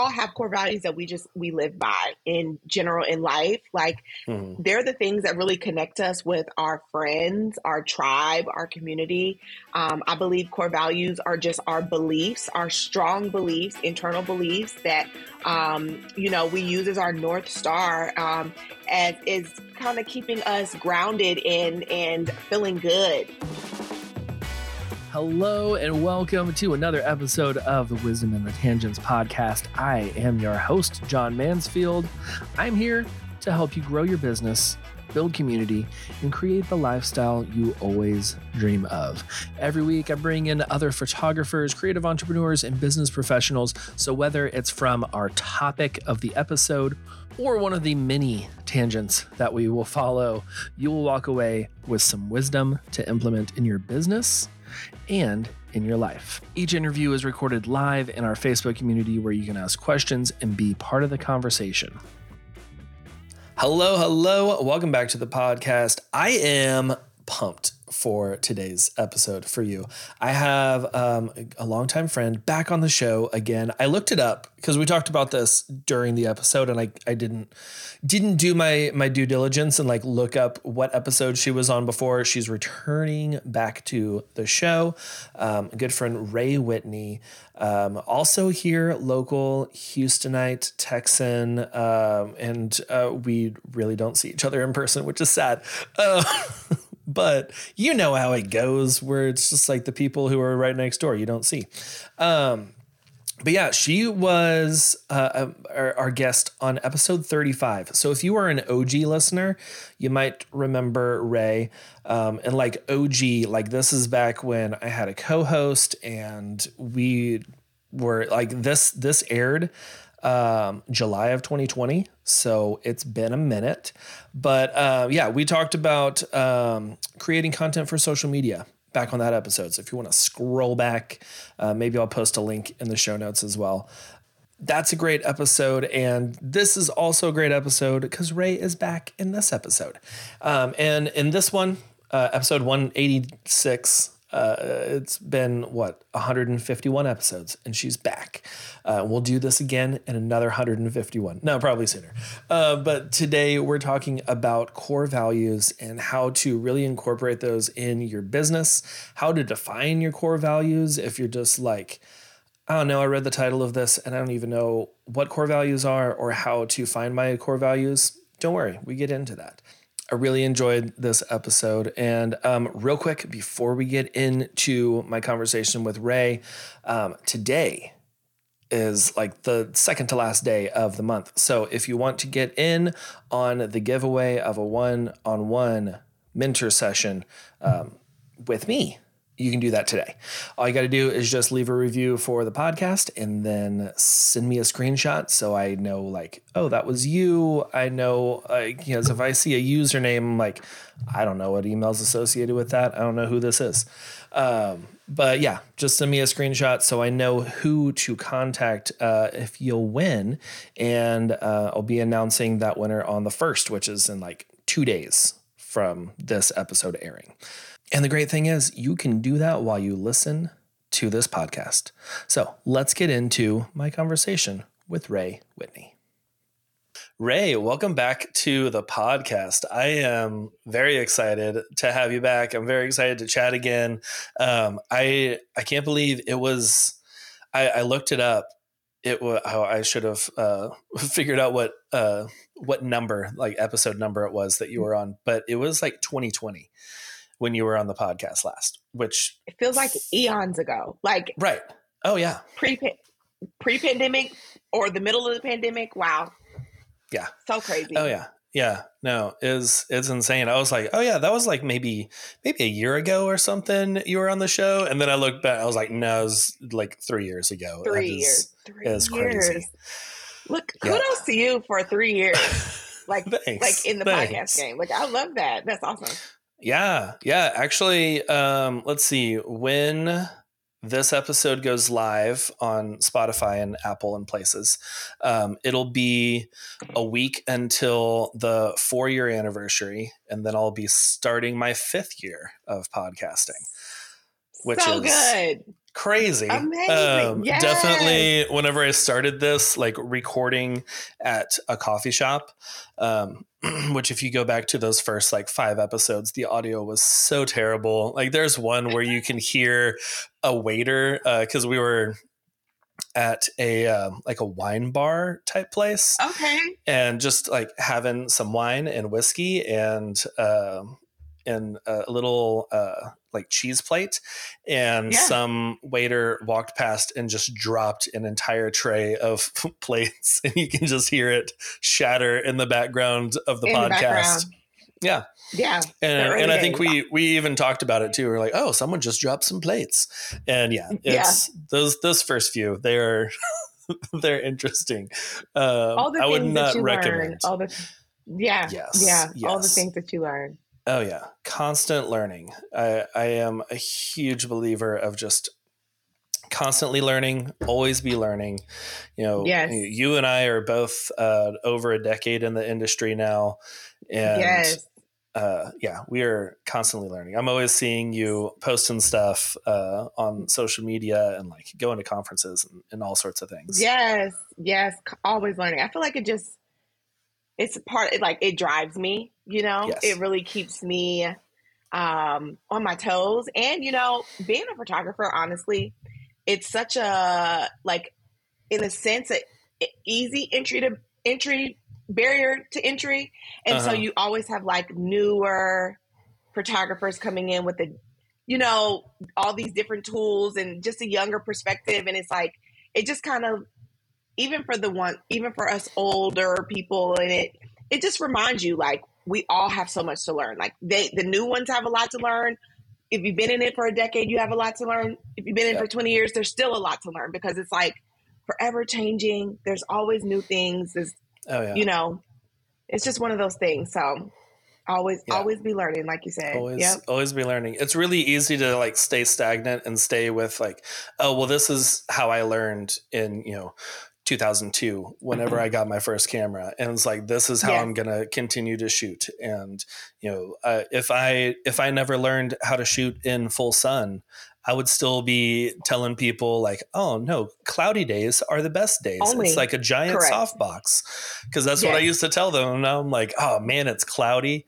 all have core values that we just we live by in general in life. Like mm-hmm. they're the things that really connect us with our friends, our tribe, our community. Um, I believe core values are just our beliefs, our strong beliefs, internal beliefs that um, you know we use as our north star, um, as is kind of keeping us grounded in and feeling good. Hello and welcome to another episode of the Wisdom in the Tangents podcast. I am your host, John Mansfield. I'm here to help you grow your business, build community, and create the lifestyle you always dream of. Every week, I bring in other photographers, creative entrepreneurs, and business professionals. So, whether it's from our topic of the episode or one of the many tangents that we will follow, you will walk away with some wisdom to implement in your business and in your life. Each interview is recorded live in our Facebook community where you can ask questions and be part of the conversation. Hello, hello. Welcome back to the podcast. I am pumped for today's episode for you. I have um, a longtime friend back on the show again. I looked it up because we talked about this during the episode, and I, I didn't didn't do my my due diligence and like look up what episode she was on before. She's returning back to the show. Um, good friend Rhea Whitney, um, also here local Houstonite Texan, um, and uh, we really don't see each other in person, which is sad. Uh, but you know how it goes where it's just like the people who are right next door you don't see um, but yeah, she was uh, um, our, our, guest on episode 35. So if you are an OG listener, you might remember Rhea. Um, and like OG, like this is back when I had a co-host and we were like this. This aired um, July of 2020. So it's been a minute. But uh, yeah, we talked about um, creating content for social media back on that episode. So if you want to scroll back, uh, maybe I'll post a link in the show notes as well. That's a great episode. And this is also a great episode because Rhea is back in this episode. Um, and in this one, uh, episode 186, uh, it's been what 151 episodes, and she's back. Uh, we'll do this again in another 151. No, probably sooner. Uh, but today we're talking about core values and how to really incorporate those in your business. How to define your core values if you're just like. I don't know. I read the title of this and I don't even know what core values are or how to find my core values. Don't worry, we get into that. I really enjoyed this episode. And um, real quick, before we get into my conversation with Rhea, um, today is like the second to last day of the month. So if you want to get in on the giveaway of a one on one mentor session um, with me, you can do that today. All you got to do is just leave a review for the podcast and then send me a screenshot so I know, like, oh, that was you. I know, like, you know, if I see a username, I'm like, I don't know what email's associated with that. I don't know who this is. Um, but yeah, just send me a screenshot so I know who to contact uh, if you'll win. And uh, I'll be announcing that winner on the first, which is in like two days from this episode airing. And the great thing is, you can do that while you listen to this podcast. So let's get into my conversation with Rhea Whitney. Rhea, welcome back to the podcast. I am very excited to have you back. I'm very excited to chat again. Um, I I can't believe it was. I, I looked it up. It was. I should have uh, figured out what uh, what number, like episode number, it was that you were on. But it was like 2020 when you were on the podcast last, which it feels like eons ago. Like right. Oh yeah. Pre pre pandemic or the middle of the pandemic. Wow. Yeah. So crazy. Oh yeah. Yeah, no, is it's insane. I was like, oh yeah, that was like maybe maybe a year ago or something. You were on the show, and then I looked back. I was like, no, it was like three years ago. Three years. Three years. crazy. Look, yeah. kudos to you for three years. Like, like in the Thanks. podcast game. Like, I love that. That's awesome. Yeah, yeah. Actually, um, let's see when this episode goes live on Spotify and Apple and places. Um, it'll be a week until the four year anniversary, and then I'll be starting my fifth year of podcasting. Which so is good. Crazy Amazing. um Yes. definitely whenever i started this like recording at a coffee shop um which if you go back to those first like five episodes the audio was so terrible like there's one where you can hear a waiter because we were at a um, like a wine bar type place Okay. and just like having some wine and whiskey and um and a little uh like cheese plate and Yeah. some waiter walked past and just dropped an entire tray of plates and you can just hear it shatter in the background of the In the podcast background. yeah Yeah. and, early and I think we we even talked about it too. We are like, oh, someone just dropped some plates, and yeah, Yeah. those those first few. They're they're interesting. Um, All the I would things not that you recommend. learn. All the yeah. Yes, Yeah. All the things that you learn. Oh yeah, constant learning. I I am a huge believer of just constantly learning, always be learning. You know, Yes. you and I are both uh, over a decade in the industry now, and yes. uh, yeah, we are constantly learning. I'm always seeing you posting stuff uh, on social media and like going to conferences and, and all sorts of things. Yes. Yes. Always learning. I feel like it just it's part of it like it drives me, you know? Yes. It really keeps me um on my toes. And you know, being a photographer, honestly, it's such a like in a sense a a easy entry to entry barrier to entry. And so Uh-huh. you always have like newer photographers coming in with the you know, all these different tools and just a younger perspective and it's like it just kind of even for the one even for us older people and it it just reminds you like we all have so much to learn. Like they the new ones have a lot to learn. If you've been in it for a decade you have a lot to learn. If you've been in Yeah. for 20 years there's still a lot to learn because it's like forever changing. There's always new things. There's Oh yeah. you know it's just one of those things. So always Yeah. always be learning like you said. Always yep. always be learning. It's really easy to like stay stagnant and stay with like oh well this is how i learned in you know 2002 whenever i got my first camera and it's like this is how Yes. i'm gonna continue to shoot and you know uh, if i if i never learned how to shoot in full sun I would still be telling people like, "Oh no, cloudy days are the best days. Only. It's like a giant Correct. softbox." Because that's what I used to tell them. And now I'm like, "Oh man, it's cloudy."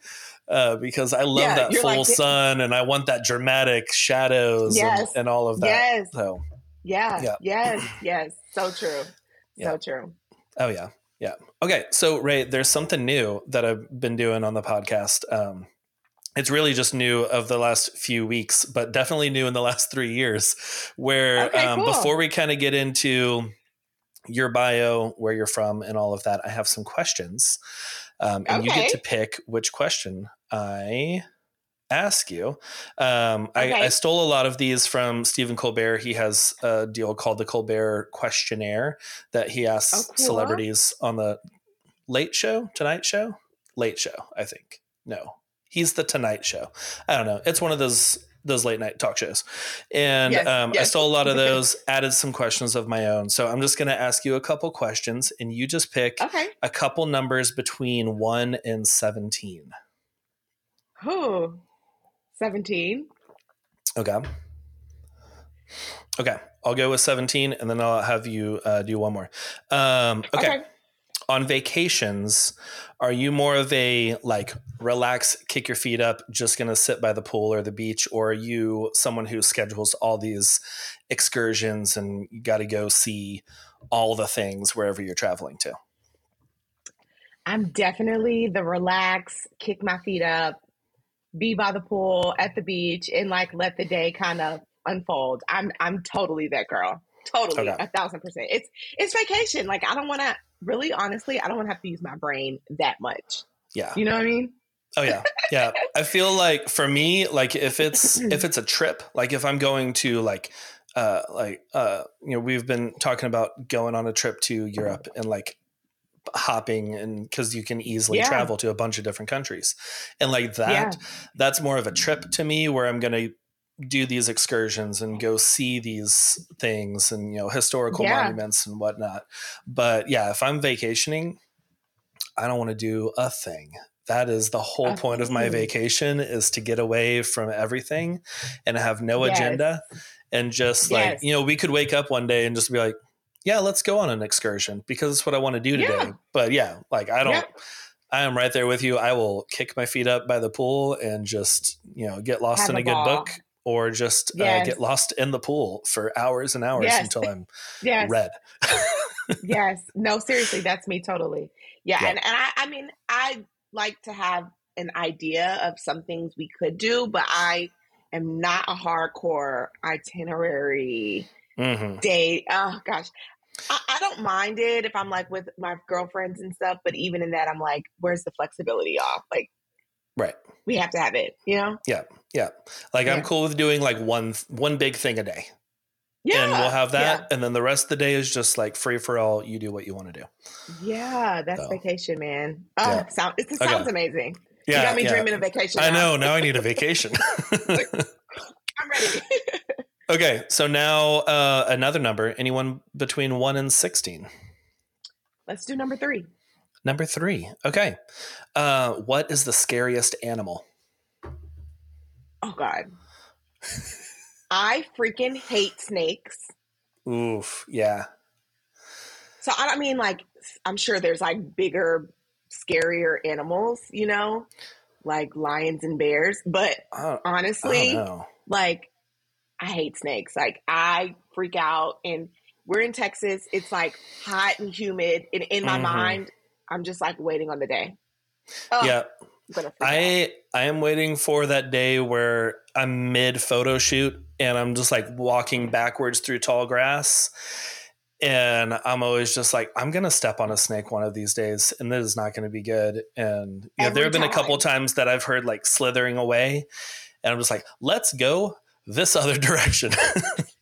uh, because I love Yeah, that full like- sun and I want that dramatic shadows Yes. and, and all of that. yes So, yeah Yeah. yes yes so true Yeah. so true oh yeah, yeah. Okay, so Rhea, there's something new that I've been doing on the podcast. Um, it's really just new of the last few weeks, but definitely new in the last three years. Where Okay, um, cool. before we kind of get into your bio, where you're from, and all of that, I have some questions, um, and you get to pick which question I ask you. Um, I, Okay. I stole a lot of these from Stephen Colbert. He has a deal called the Colbert Questionnaire that he asks Oh, cool. celebrities on the Late Show, Tonight Show, Late Show. I think no, he's the Tonight Show. I don't know. It's one of those those late night talk shows, and Yes, um, I yes. stole a lot of those. Added some questions of my own. So I'm just going to ask you a couple questions, and you just pick okay a couple numbers between one and seventeen. Who? 17. Okay. Okay. I'll go with 17 and then I'll have you uh, do one more. Um, okay. On vacations, are you more of a like relax, kick your feet up, just going to sit by the pool or the beach? Or are you someone who schedules all these excursions and you got to go see all the things wherever you're traveling to? I'm definitely the relax, kick my feet up, be by the pool at the beach, and like let the day kind of unfold. I'm I'm totally that girl. Totally, Okay. a thousand percent. It's it's vacation. Like I don't want to really, honestly, I don't want to have to use my brain that much. Yeah. You know what I mean? Oh yeah. Yeah. I feel like for me, like if it's if it's a trip, like if I'm going to like uh like uh you know, we've been talking about going on a trip to Europe and like hopping and because you can easily Yeah. travel to a bunch of different countries. And like that, Yeah. that's more of a trip to me where I'm gonna do these excursions and go see these things and you know historical Yeah. monuments and whatnot. But yeah, if I'm vacationing, I don't want to do a thing. that is the whole Absolutely. point of my vacation is to get away from everything and have no yes. agenda and just yes. like you know we could wake up one day and just be like yeah let's go on an excursion because it's what i want to do today yeah. but yeah like i don't i am right there with you i will kick my feet up by the pool and just you know get lost have in a, a good book or just yes. uh, get lost in the pool for hours and hours yes. until i'm yes. red yes no seriously that's me totally yeah, yeah. and, and I, I mean i like to have an idea of some things we could do but i am not a hardcore itinerary mm-hmm. date. Oh gosh. I, I, don't mind it if I'm like with my girlfriends and stuff, but even in that, I'm like, where's the flexibility off? Like, right. We have to have it, you know? Yeah. Yeah. Like yeah. I'm cool with doing like one, one big thing a day. Yeah. And we'll have that. Yeah. And then the rest of the day is just like free for all. You do what you want to do. Yeah. That's so. vacation, man. Oh, yeah. sound, it sounds okay. amazing. Yeah, you got me yeah. dreaming of vacation. I know. Now I need a vacation. Okay, so now uh, another number. Anyone between one and sixteen? Let's do number three. Number three. Okay. Uh, what is the scariest animal? Oh God. I freaking hate snakes. Oof. Yeah. So I don't mean like I'm sure there's like bigger scarier animals, you know, like lions and bears. But honestly, like I hate snakes. Like I freak out and we're in Texas. It's like hot and humid. And in my mm-hmm. mind, I'm just like waiting on the day. Oh, yeah. I out. I am waiting for that day where I'm mid photo shoot and I'm just like walking backwards through tall grass and I'm always just like, I'm gonna step on a snake one of these days, and this is not gonna be good. And you know, there have been a couple times that I've heard like slithering away, and I'm just like, let's go this other direction.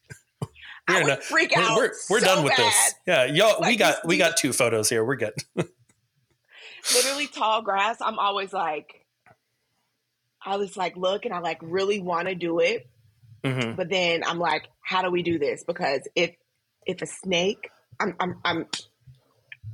we're, not, freak we're, we're, we're so done with bad. this. Yeah, y'all, like, we got we got two photos here. We're good. literally tall grass. I'm always like, I was like, look, and I like really want to do it. Mm-hmm. But then I'm like, how do we do this? Because if if a snake, I'm, I'm, I'm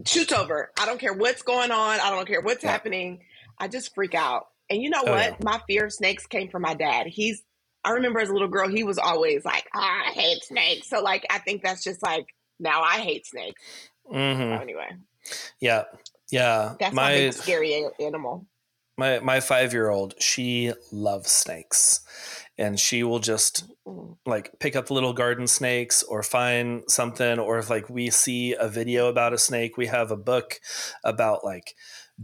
shoots over. I don't care what's going on. I don't care what's yeah. happening. I just freak out. And you know oh, what? Yeah. My fear of snakes came from my dad. He's, I remember as a little girl, he was always like, oh, I hate snakes. So, like, I think that's just like, now I hate snakes. Mm-hmm. So anyway. Yeah. Yeah. That's my scary animal. My, my five year old, she loves snakes and she will just like pick up little garden snakes or find something or if like we see a video about a snake we have a book about like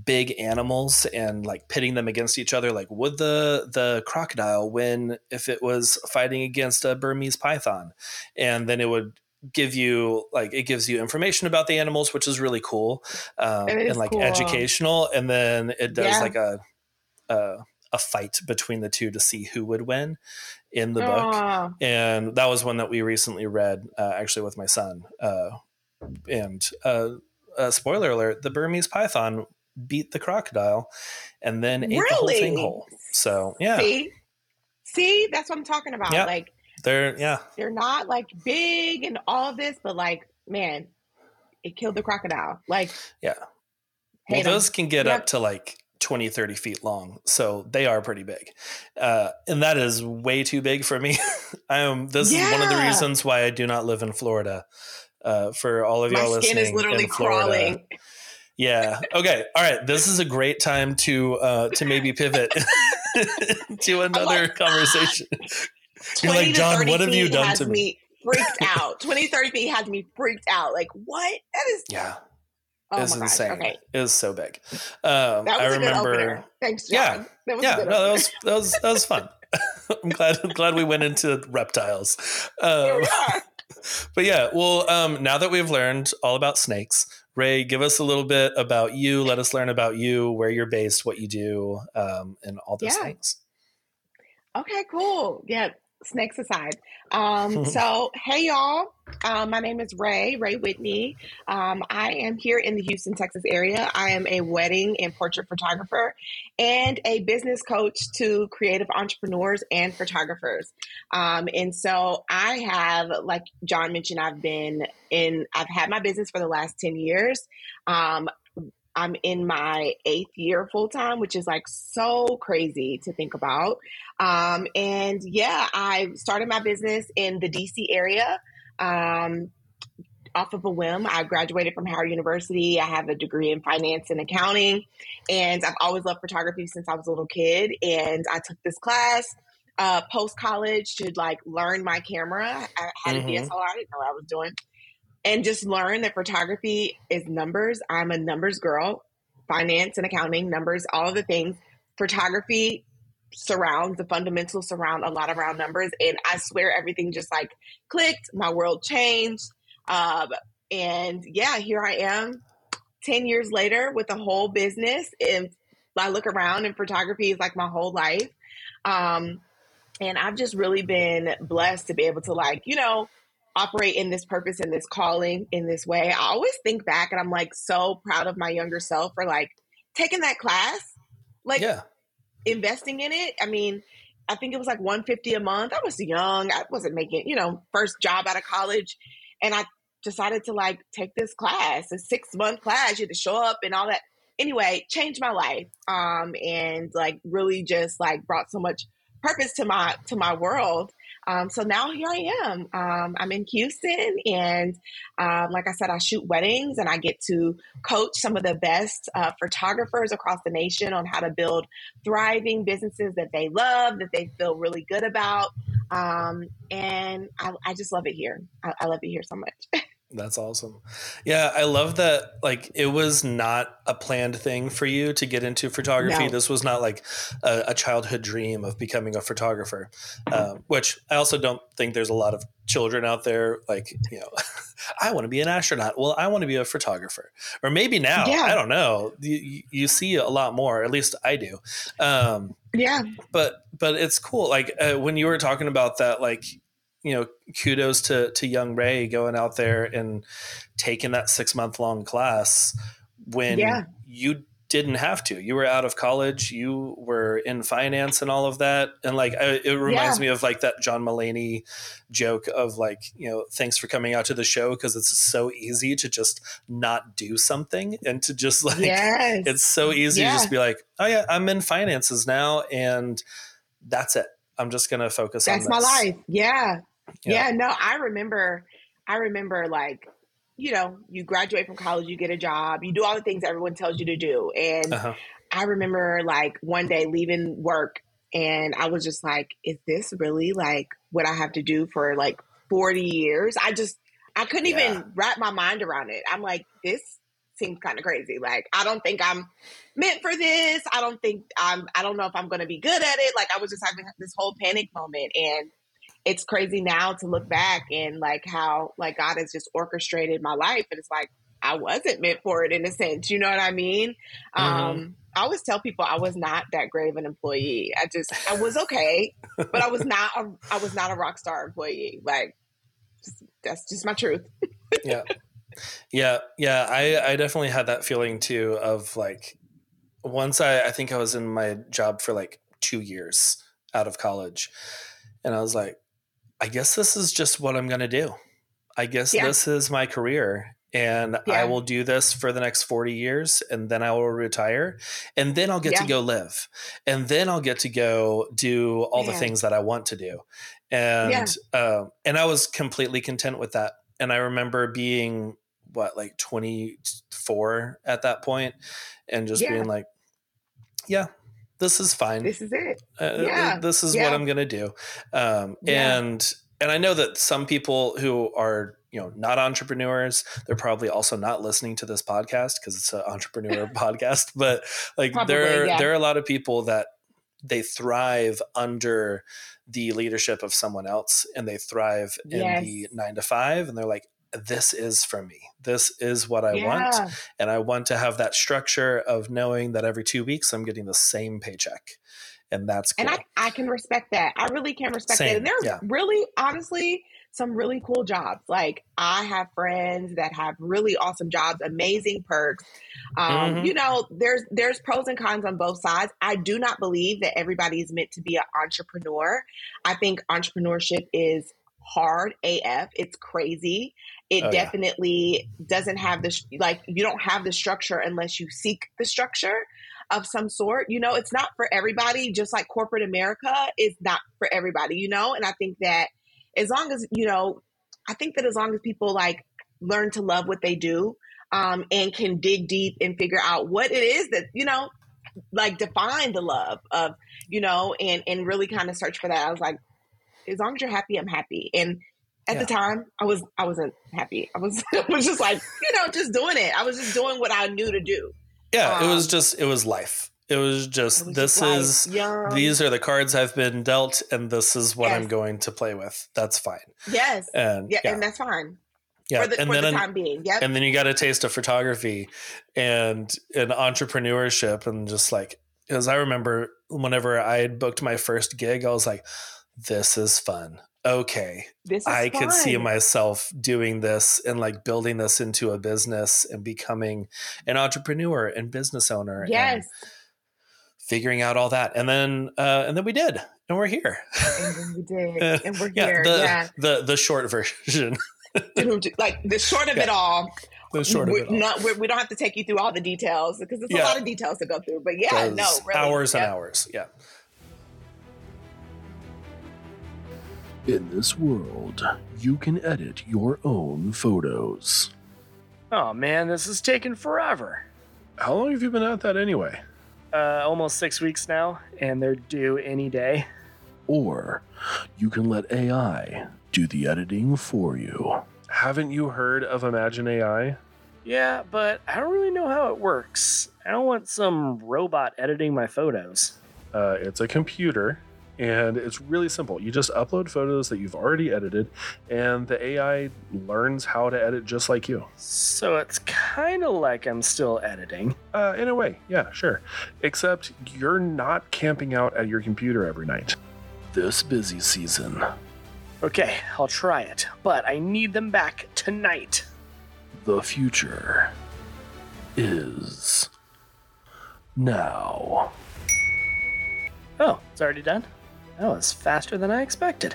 big animals and like pitting them against each other like would the the crocodile win if it was fighting against a burmese python and then it would give you like it gives you information about the animals which is really cool um, and like cool. educational and then it does yeah. like a, a a fight between the two to see who would win in the book. And that was one that we recently read, uh, actually, with my son. Uh, and uh, uh, spoiler alert: the Burmese python beat the crocodile, and then ate the whole thing whole. So yeah, see, see, that's what I'm talking about. Like they're yeah, they're not like big and all of this, but like man, it killed the crocodile. Like yeah. Well, those can get yep. up to like 20, 30 feet long. So they are pretty big. Uh, and that is way too big for me. I am, this yeah. is one of the reasons why I do not live in Florida. Uh, for all of y'all My listening, skin is literally crawling. Yeah. Okay. All right. This is a great time to uh, to maybe pivot to another like, conversation. You're like, John, what have you done to me? me? Freaked out. 20, 30 feet has me freaked out. Like, what? That is yeah. Oh is insane. Okay. It was so big. Um, I remember. Thanks, John. Yeah, that was yeah. no, that was that was that was fun. I'm glad I'm glad we went into reptiles. Um, but yeah, well, um, now that we've learned all about snakes, Rhea, give us a little bit about you. Let us learn about you, where you're based, what you do, um, and all those yeah. things. Okay, cool. Yeah, snakes aside. Um, so, hey, y'all. Um, my name is Rhea, Rhea Whitney. Um, I am here in the Houston, Texas area. I am a wedding and portrait photographer and a business coach to creative entrepreneurs and photographers. Um, and so I have, like John mentioned, I've been in, I've had my business for the last 10 years. Um, I'm in my eighth year full time, which is like so crazy to think about. Um, and yeah, I started my business in the DC area. Um, off of a whim. I graduated from Howard University. I have a degree in finance and accounting, and I've always loved photography since I was a little kid. And I took this class uh, post college to like learn my camera. I had mm-hmm. a DSLR. I didn't know what I was doing and just learn that photography is numbers. I'm a numbers girl, finance and accounting, numbers, all of the things. Photography surrounds the fundamentals surround a lot of our numbers. And I swear everything just like clicked. My world changed. Um, and yeah, here I am 10 years later with a whole business. And I look around and photography is like my whole life. Um, and I've just really been blessed to be able to like, you know, operate in this purpose and this calling in this way. I always think back and I'm like so proud of my younger self for like taking that class, like yeah. Investing in it. I mean, I think it was like 150 a month. I was young. I wasn't making, you know, first job out of college. And I decided to like take this class, a six month class. You had to show up and all that. Anyway, changed my life. Um, and like really just like brought so much purpose to my to my world um, so now here I am. Um, I'm in Houston, and um, like I said, I shoot weddings, and I get to coach some of the best uh, photographers across the nation on how to build thriving businesses that they love, that they feel really good about. Um, and I, I, just love it here. I, I love it here so much. That's awesome. Yeah, I love that. Like, it was not a planned thing for you to get into photography. No. This was not like a, a, childhood dream of becoming a photographer, um, which I also don't think there's a lot of children out there like, you know, I want to be an astronaut. Well, I want to be a photographer. Or maybe now, yeah. I don't know. You, you, see a lot more, at least I do. Um, yeah. But, but it's cool. Like, uh, when you were talking about that, like, you know, kudos to to young Rhea going out there and taking that six month long class when yeah. you didn't have to. You were out of college. You were in finance and all of that. And like, it reminds yeah. me of like that John Mulaney joke of like, you know, thanks for coming out to the show because it's so easy to just not do something and to just like, yes. it's so easy yeah. to just be like, oh yeah, I'm in finances now and that's it. I'm just gonna focus that's on That's my life. Yeah. Yeah. yeah, no, I remember, I remember like, you know, you graduate from college, you get a job, you do all the things everyone tells you to do. And uh-huh. I remember like one day leaving work and I was just like, is this really like what I have to do for like 40 years? I just, I couldn't yeah. even wrap my mind around it. I'm like, this seems kind of crazy. Like, I don't think I'm meant for this. I don't think I'm, I don't know if I'm going to be good at it. Like, I was just having this whole panic moment. And it's crazy now to look back and like how like God has just orchestrated my life. And it's like, I wasn't meant for it in a sense. You know what I mean? Mm-hmm. Um, I always tell people I was not that great of an employee. I just I was okay, but I was not a I was not a rock star employee. Like just, that's just my truth. yeah. Yeah, yeah, I I definitely had that feeling too of like once I I think I was in my job for like 2 years out of college and I was like I guess this is just what I'm going to do. I guess yeah. this is my career and yeah. I will do this for the next 40 years and then I will retire and then I'll get yeah. to go live and then I'll get to go do all the things that I want to do. And uh, and I was completely content with that. And I remember being what like 24 at that point and just being like yeah, this is fine. This is it. Uh, yeah. This is yeah. what I'm going to do. Um, yeah. And and I know that some people who are you know not entrepreneurs, they're probably also not listening to this podcast because it's an entrepreneur podcast. But like probably, there yeah. there are a lot of people that they thrive under the leadership of someone else and they thrive in yes. the nine to five and they're like this is for me. This is what I yeah. want. And I want to have that structure of knowing that every two weeks I'm getting the same paycheck. And that's cool. And I, I can respect that. I really can respect same. that. And there's yeah. really, honestly, some really cool jobs. Like I have friends that have really awesome jobs, amazing perks. Um, mm-hmm. You know, there's there's pros and cons on both sides. I do not believe that everybody is meant to be an entrepreneur. I think entrepreneurship is hard AF. It's crazy. It oh, definitely yeah. doesn't have the like you don't have the structure unless you seek the structure of some sort. You know, it's not for everybody, just like corporate America is not for everybody, you know? And I think that as long as, you know, I think that as long as people like learn to love what they do um, and can dig deep and figure out what it is that, you know, like define the love of, you know, and, and really kind of search for that. I was like, as long as you're happy, I'm happy. And at yeah. the time I was I wasn't happy. I was I was just like, you know, just doing it. I was just doing what I knew to do. Yeah, um, it was um, just it was life. It was just it was this just is these are the cards I've been dealt, and this is what yes. I'm going to play with. That's fine. Yes, and yeah, yeah. and that's fine. Yeah, the, and then the time being. Yep. And then you got a taste of photography and an entrepreneurship, and just like because I remember whenever I had booked my first gig, I was like, "This is fun okay, I fun. could see myself doing this and like building this into a business and becoming an entrepreneur and business owner. Yes. figuring out all that. And then uh, and then we did. And we're here. And then we did. and we're yeah, here. The, yeah. The the short version. like the short of yeah. it all. The short of it all. Not, we don't have to take you through all the details because there's yeah. a lot of details to go through. But yeah, no, really, hours and hours. Yeah. In this world, you can edit your own photos. Oh man, this is taking forever. How long have you been at that anyway? Uh, almost six weeks now, and they're due any day. Or you can let AI do the editing for you. Haven't you heard of Imagen AI? Yeah, but I don't really know how it works. I don't want some robot editing my photos. Uh, it's a computer and it's really simple. You just upload photos that you've already edited, and the AI learns how to edit just like you. So it's kind of like I'm still editing. Uh, in a way, yeah, sure. Except you're not camping out at your computer every night. This busy season. Okay, I'll try it, but I need them back tonight. The future is now. Oh, it's already done? That was faster than I expected.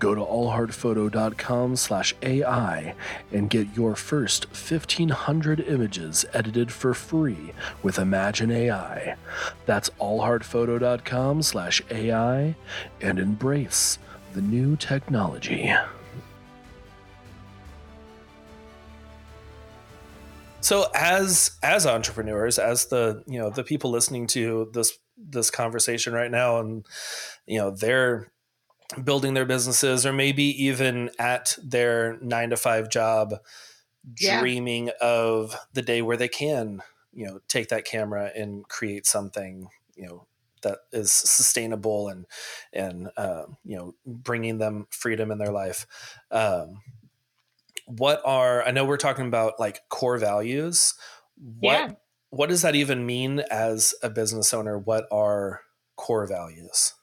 Go to allheartphoto.com slash AI and get your first 1,500 images edited for free with Imagen AI. That's allheartphoto.com slash AI and embrace the new technology. So as as entrepreneurs, as the you know the people listening to this this conversation right now and you know they're building their businesses or maybe even at their 9 to 5 job yeah. dreaming of the day where they can you know take that camera and create something you know that is sustainable and and uh, you know bringing them freedom in their life. Um, what are i know we're talking about like core values. What yeah what does that even mean as a business owner? What are core values?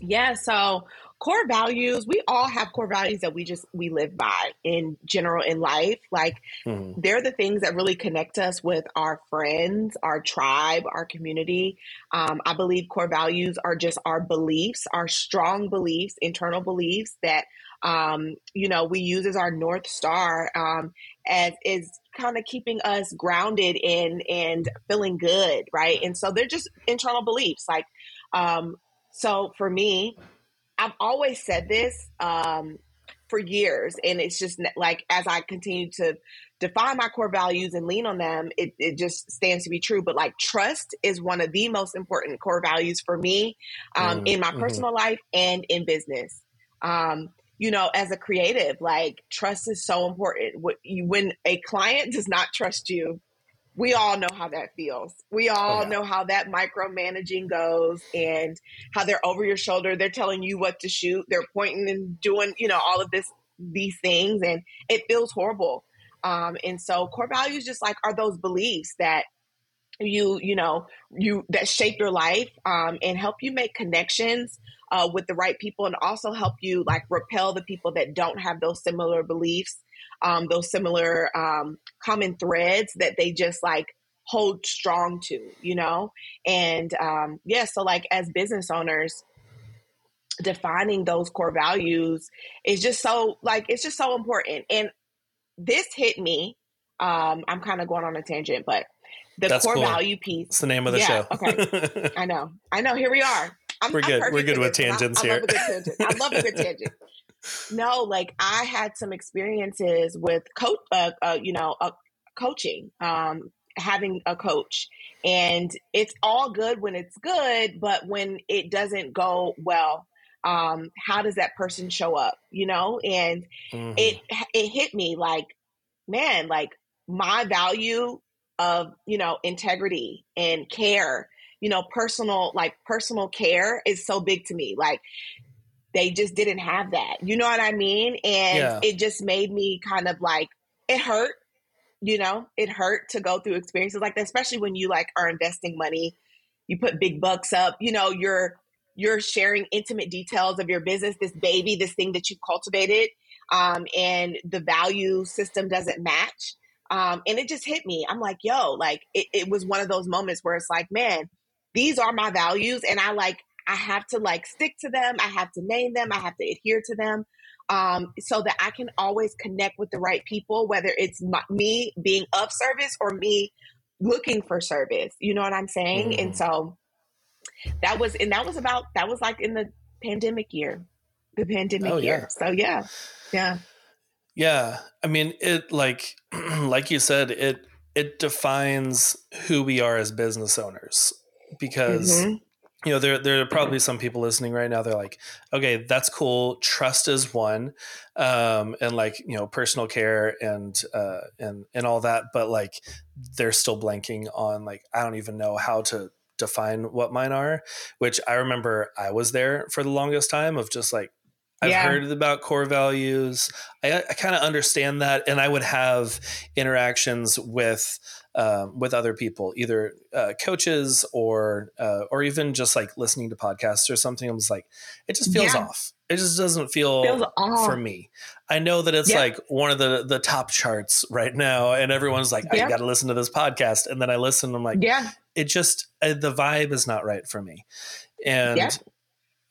Yeah, so core values, we all have core values that we just we live by in general in life. Like mm-hmm. they're the things that really connect us with our friends, our tribe, our community. Um, I believe core values are just our beliefs, our strong beliefs, internal beliefs that um, you know we use as our north star um, as is kind of keeping us grounded in and feeling good, right? And so they're just internal beliefs. Like, um, so for me, I've always said this um, for years, and it's just like as I continue to define my core values and lean on them, it, it just stands to be true. But like trust is one of the most important core values for me um, mm, in my mm-hmm. personal life and in business. Um, you know, as a creative, like trust is so important. When a client does not trust you, we all know how that feels. We all oh, yeah. know how that micromanaging goes and how they're over your shoulder. They're telling you what to shoot. They're pointing and doing, you know, all of this, these things, and it feels horrible. Um, and so, core values just like are those beliefs that you, you know, you that shape your life um, and help you make connections uh, with the right people and also help you like repel the people that don't have those similar beliefs, um, those similar um, common threads that they just like hold strong to, you know? And um, yeah, so like as business owners, defining those core values is just so like it's just so important and this hit me um i'm kind of going on a tangent but the That's core cool. value piece. It's the name of the yeah, show. okay. I know. I know. Here we are. I'm, we're good. We're good with tangents I, here I love, tangent. I love a good tangent. No like i had some experiences with coach uh, uh, you know uh, coaching um having a coach. And it's all good when it's good but when it doesn't go well um, how does that person show up you know? And mm-hmm. it it hit me like man like my value of you know integrity and care. You know personal like personal care is so big to me. Like they just didn't have that. You know what i mean? And yeah. it just made me kind of like it hurt you know? It hurt to go through experiences like that especially when you like are investing money. You put big bucks up. You know you're you're sharing intimate details of your business, this baby, this thing that you cultivated, um, and the value system doesn't match. Um, and it just hit me. I'm like, yo, like it, it was one of those moments where it's like, man, these are my values, and I like I have to like stick to them. I have to name them. I have to adhere to them. Um, so that I can always connect with the right people, whether it's my, me being of service or me looking for service. You know what I'm saying? Mm. And so that was and that was about that was like in the pandemic year the pandemic oh, year yeah. so yeah yeah yeah i mean it like like you said it it defines who we are as business owners because mm-hmm. you know there there are probably some people listening right now they're like okay that's cool trust is one um and like you know personal care and uh and and all that but like they're still blanking on like i don't even know how to define what mine are, which I remember I was there for the longest time of just like, I've yeah. heard about core values. I, I kind of understand that, and I would have interactions with um, with other people, either uh, coaches or uh, or even just like listening to podcasts or something. I was like, it just feels yeah. off. It just doesn't feel off for me. I know that it's yeah. like one of the the top charts right now, and everyone's like, I got to listen to this podcast, and then I listen. I'm like, yeah, it just uh, the vibe is not right for me and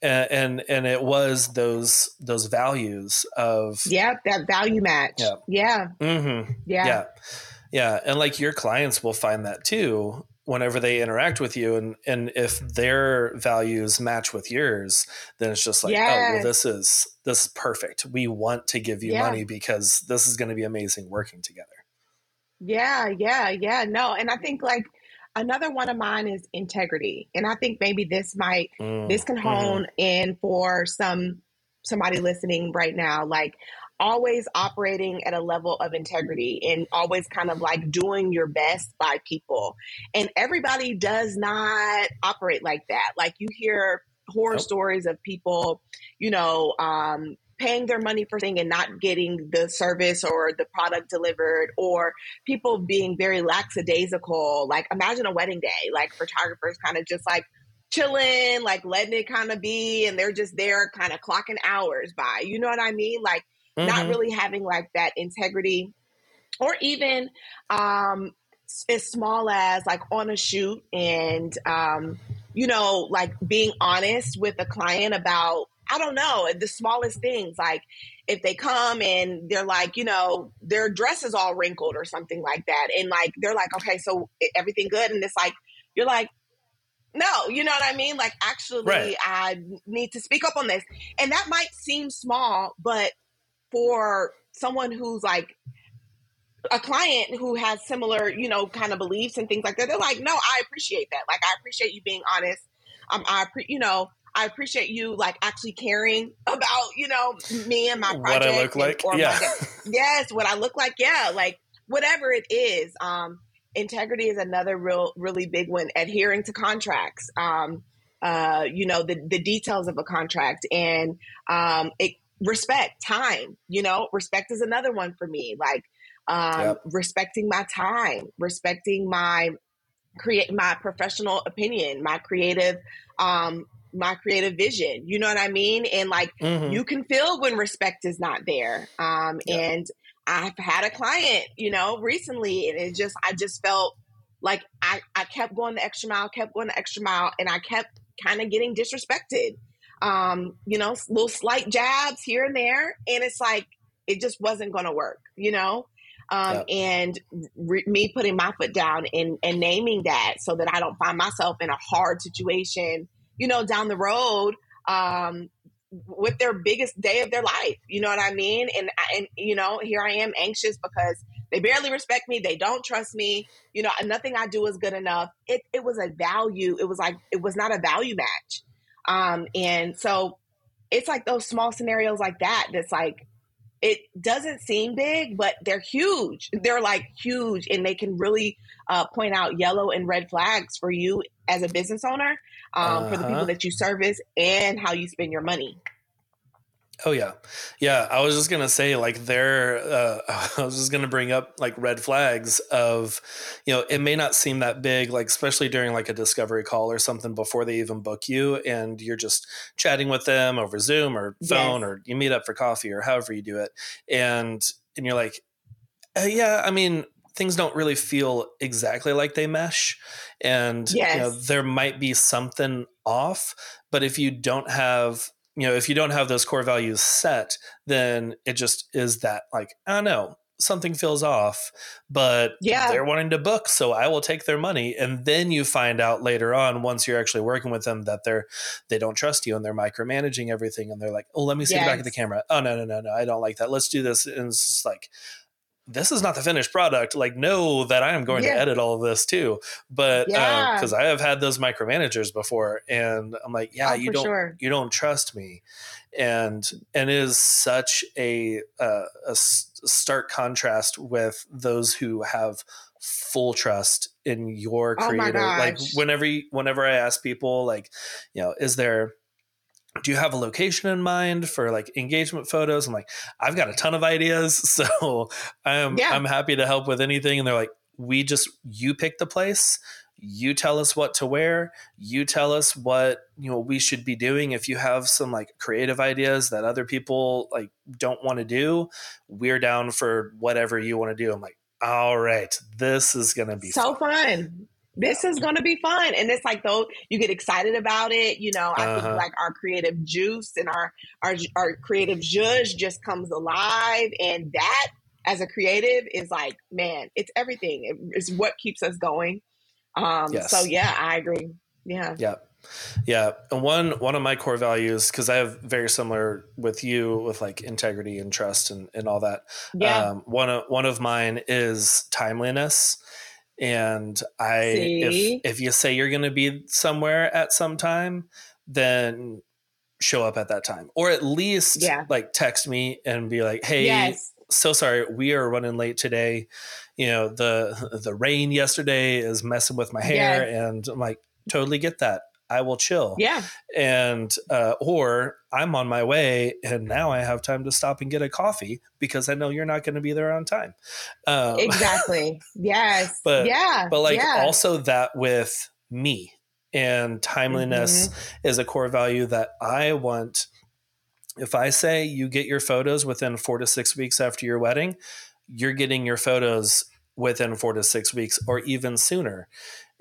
yeah. and and it was those those values of yeah that value match yeah yeah mm-hmm. yeah yeah yeah and like your clients will find that too whenever they interact with you and and if their values match with yours then it's just like yes. oh well this is this is perfect we want to give you yeah. money because this is going to be amazing working together yeah yeah yeah no and i think like another one of mine is integrity and i think maybe this might mm, this can mm-hmm. hone mm-hmm. in for some somebody listening right now like always operating at a level of integrity and always kind of like doing your best by people and everybody does not operate like that like you hear horror nope. stories of people you know um paying their money for thing and not getting the service or the product delivered or people being very lackadaisical. Like imagine a wedding day. Like photographers kind of just like chilling like letting it kind of be and they're just there kind of clocking hours by. You know what i mean? Like mm-hmm. not really having like that integrity or even um as small as like on a shoot and um you know like being honest with a client about I don't know, the smallest things like if they come and they're like, you know, their dress is all wrinkled or something like that. And like, they're like, okay, so everything good. And it's like, you're like, no, you know what I mean? Like, actually, right. I need to speak up on this. And that might seem small, but for someone who's like a client who has similar, you know, kind of beliefs and things like that, they're like, no, I appreciate that. Like, I appreciate you being honest. Um, I, pre- you know, I appreciate you like actually caring about, you know, me and my project. What I look like. And, yeah. yes, what I look like. Yeah. Like whatever it is. Um, integrity is another real, really big one. Adhering to contracts. Um, uh, you know, the, the details of a contract and, um, it, respect time, you know, respect is another one for me. Like, um, yep. respecting my time, respecting my create my professional opinion, my creative um, my creative vision. You know what I mean? And like mm-hmm. you can feel when respect is not there. Um, yeah. and I've had a client, you know, recently and it just I just felt like I, I kept going the extra mile, kept going the extra mile, and I kept kind of getting disrespected. um, you know, little slight jabs here and there. And it's like, it just wasn't going to work, you know? Um, yeah. And re- me putting my foot down and, and naming that so that I don't find myself in a hard situation, you know, down the road um, with their biggest day of their life. You know what I mean? And and you know, here I am anxious because they barely respect me. They don't trust me. You know, nothing I do is good enough. It it was a value. It was like it was not a value match. Um, and so it's like those small scenarios like that. That's like it doesn't seem big, but they're huge. They're like huge, and they can really uh, point out yellow and red flags for you as a business owner, um, uh-huh. for the people uh-huh. that you service, and how you spend your money. Oh yeah, yeah. I was just gonna say like there. Uh, I was just gonna bring up like red flags of, you know, it may not seem that big, like especially during like a discovery call or something before they even book you, and you're just chatting with them over Zoom or phone, yes. or you meet up for coffee or however you do it, and and you're like, uh, yeah, I mean, things don't really feel exactly like they mesh, and yes. you know there might be something off, but if you don't have you know if you don't have those core values set then it just is that like i don't know something feels off but yeah they're wanting to book so i will take their money and then you find out later on once you're actually working with them that they're they don't trust you and they're micromanaging everything and they're like oh let me see yes. the back of the camera oh no no no no i don't like that let's do this and it's just like this is not the finished product. Like, know that I am going yeah. to edit all of this too. But because yeah. um, I have had those micromanagers before, and I'm like, yeah, oh, you don't, sure. you don't trust me, and and it is such a uh, a stark contrast with those who have full trust in your oh creator. Oh like whenever you, whenever I ask people, like, you know, is there do you have a location in mind for like engagement photos? I'm like, I've got a ton of ideas, so I'm yeah. I'm happy to help with anything. And they're like, we just you pick the place, you tell us what to wear, you tell us what you know we should be doing. If you have some like creative ideas that other people like don't want to do, we're down for whatever you want to do. I'm like, all right, this is gonna be so fun. fun this is going to be fun. And it's like though you get excited about it you know i uh-huh. think like our creative juice and our our, our creative judge just comes alive. And that as a creative is like man it's everything. It's what keeps us going. Um yes. so yeah i agree. Yeah. Yeah. Yeah. And one one of my core values because i have very similar with you with like integrity and trust and, and all that yeah. um, one of one of mine is timeliness and I if if you say you're going to be somewhere at some time, then show up at that time or at least yeah. like text me and be like, "Hey, yes. so sorry, we are running late today. You know, the the rain yesterday is messing with my hair yes. and I'm like, totally get that. I will chill. Yeah. And, uh, or I'm on my way and now I have time to stop and get a coffee because I know you're not going to be there on time. Um, exactly. Yes. But, yeah. But like yeah. also that with me and timeliness mm-hmm. is a core value that I want. If I say you get your photos within four to six weeks after your wedding, you're getting your photos within four to six weeks or even sooner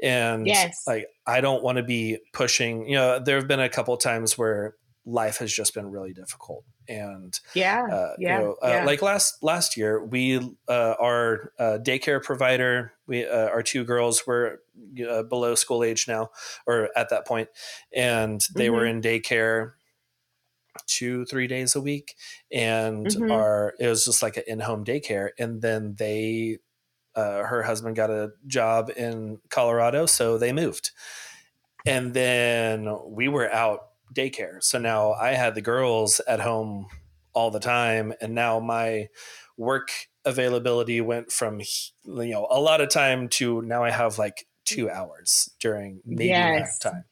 and yes. like i don't want to be pushing you know there have been a couple times where life has just been really difficult and yeah uh, yeah, you know, uh, yeah, like last last year we uh, our uh, daycare provider we uh, our two girls were uh, below school age now or at that point and they mm-hmm. were in daycare two three days a week and mm-hmm. our it was just like an in-home daycare and then they uh, her husband got a job in Colorado, so they moved. And then we were out daycare. So now I had the girls at home all the time. And now my work availability went from, you know, a lot of time to now I have like two hours during maybe yes. time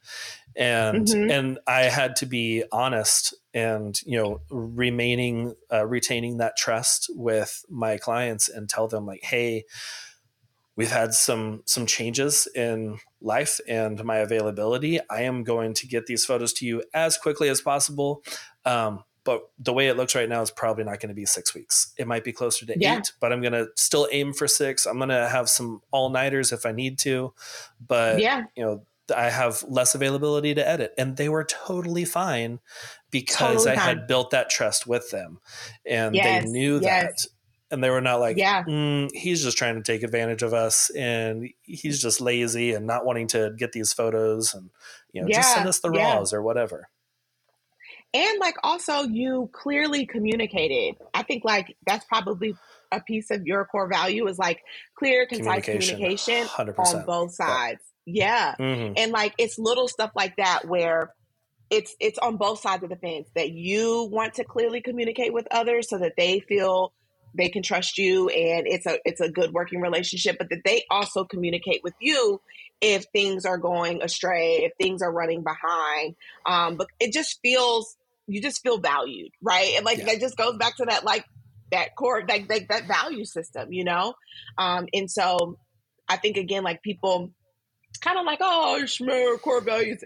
and mm-hmm. and I had to be honest and you know remaining uh, retaining that trust with my clients and tell them like hey we've had some some changes in life and my availability. I am going to get these photos to you as quickly as possible um, but the way it looks right now is probably not going to be six weeks. It might be closer to yeah. eight but i'm going to still aim for six. I'm going to have some all-nighters if i need to but yeah. you know I have less availability to edit. And they were totally fine because totally I fine. had built that trust with them and yes, they knew yes. that. And they were not like, yeah, mm, he's just trying to take advantage of us and he's just lazy and not wanting to get these photos and, you know, yeah, just send us the raws yeah. or whatever. And like also, you clearly communicated. I think like that's probably a piece of your core value is like clear, concise communication, communication on both sides. Yeah. Mm-hmm. And like it's little stuff like that where it's it's on both sides of the fence that you want to clearly communicate with others so that they feel they can trust you and it's a it's a good working relationship but that they also communicate with you if things are going astray if things are running behind um but it just feels you just feel valued right and like yeah. that just goes back to that like that core like, like that value system you know um and so i think again like people kind of like, oh, Shmer, core values.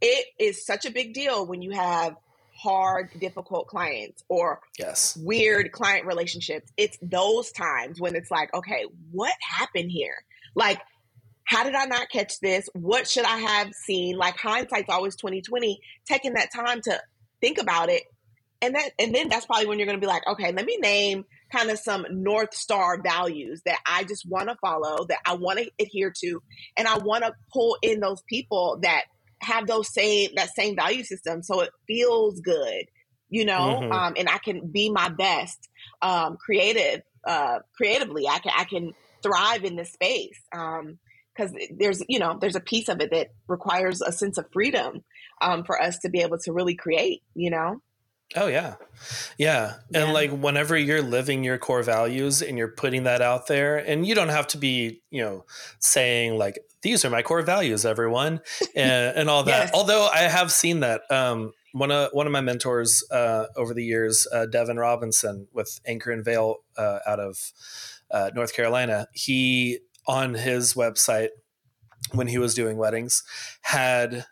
It is such a big deal when you have hard, difficult clients or yes. weird client relationships. It's those times when it's like, okay, what happened here? Like, how did I not catch this? What should I have seen? Like hindsight's always 2020, taking that time to think about it. And that and then that's probably when you're gonna be like, okay, let me name kind of some North Star values that I just want to follow, that I want to adhere to, and I want to pull in those people that have those same that same value system, so it feels good, you know, mm-hmm. um, and I can be my best, um, creative, uh, creatively. I can I can thrive in this space. Um, because there's you know there's a piece of it that requires a sense of freedom um, for us to be able to really create you know Oh yeah. yeah. Yeah. And like whenever you're living your core values and you're putting that out there and you don't have to be, you know, saying like these are my core values everyone and, and all that. yes. Although I have seen that um one of one of my mentors uh, over the years, uh, Devin Robinson with Anchor and Veil uh, out of uh, North Carolina, he on his website when he was doing weddings had